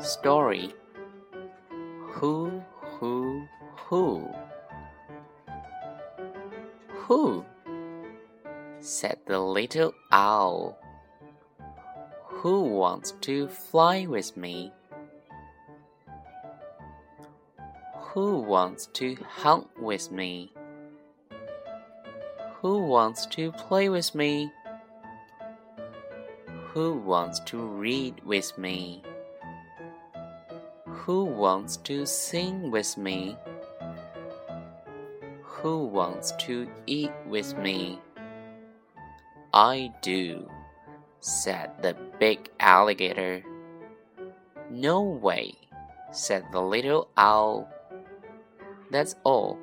Story Who, who, who? Who? said the little owl. Who wants to fly with me? Who wants to hunt with me? Who wants to play with me? Who wants to read with me? Who wants to sing with me? Who wants to eat with me? I do, said the big alligator. No way, said the little owl. That's all.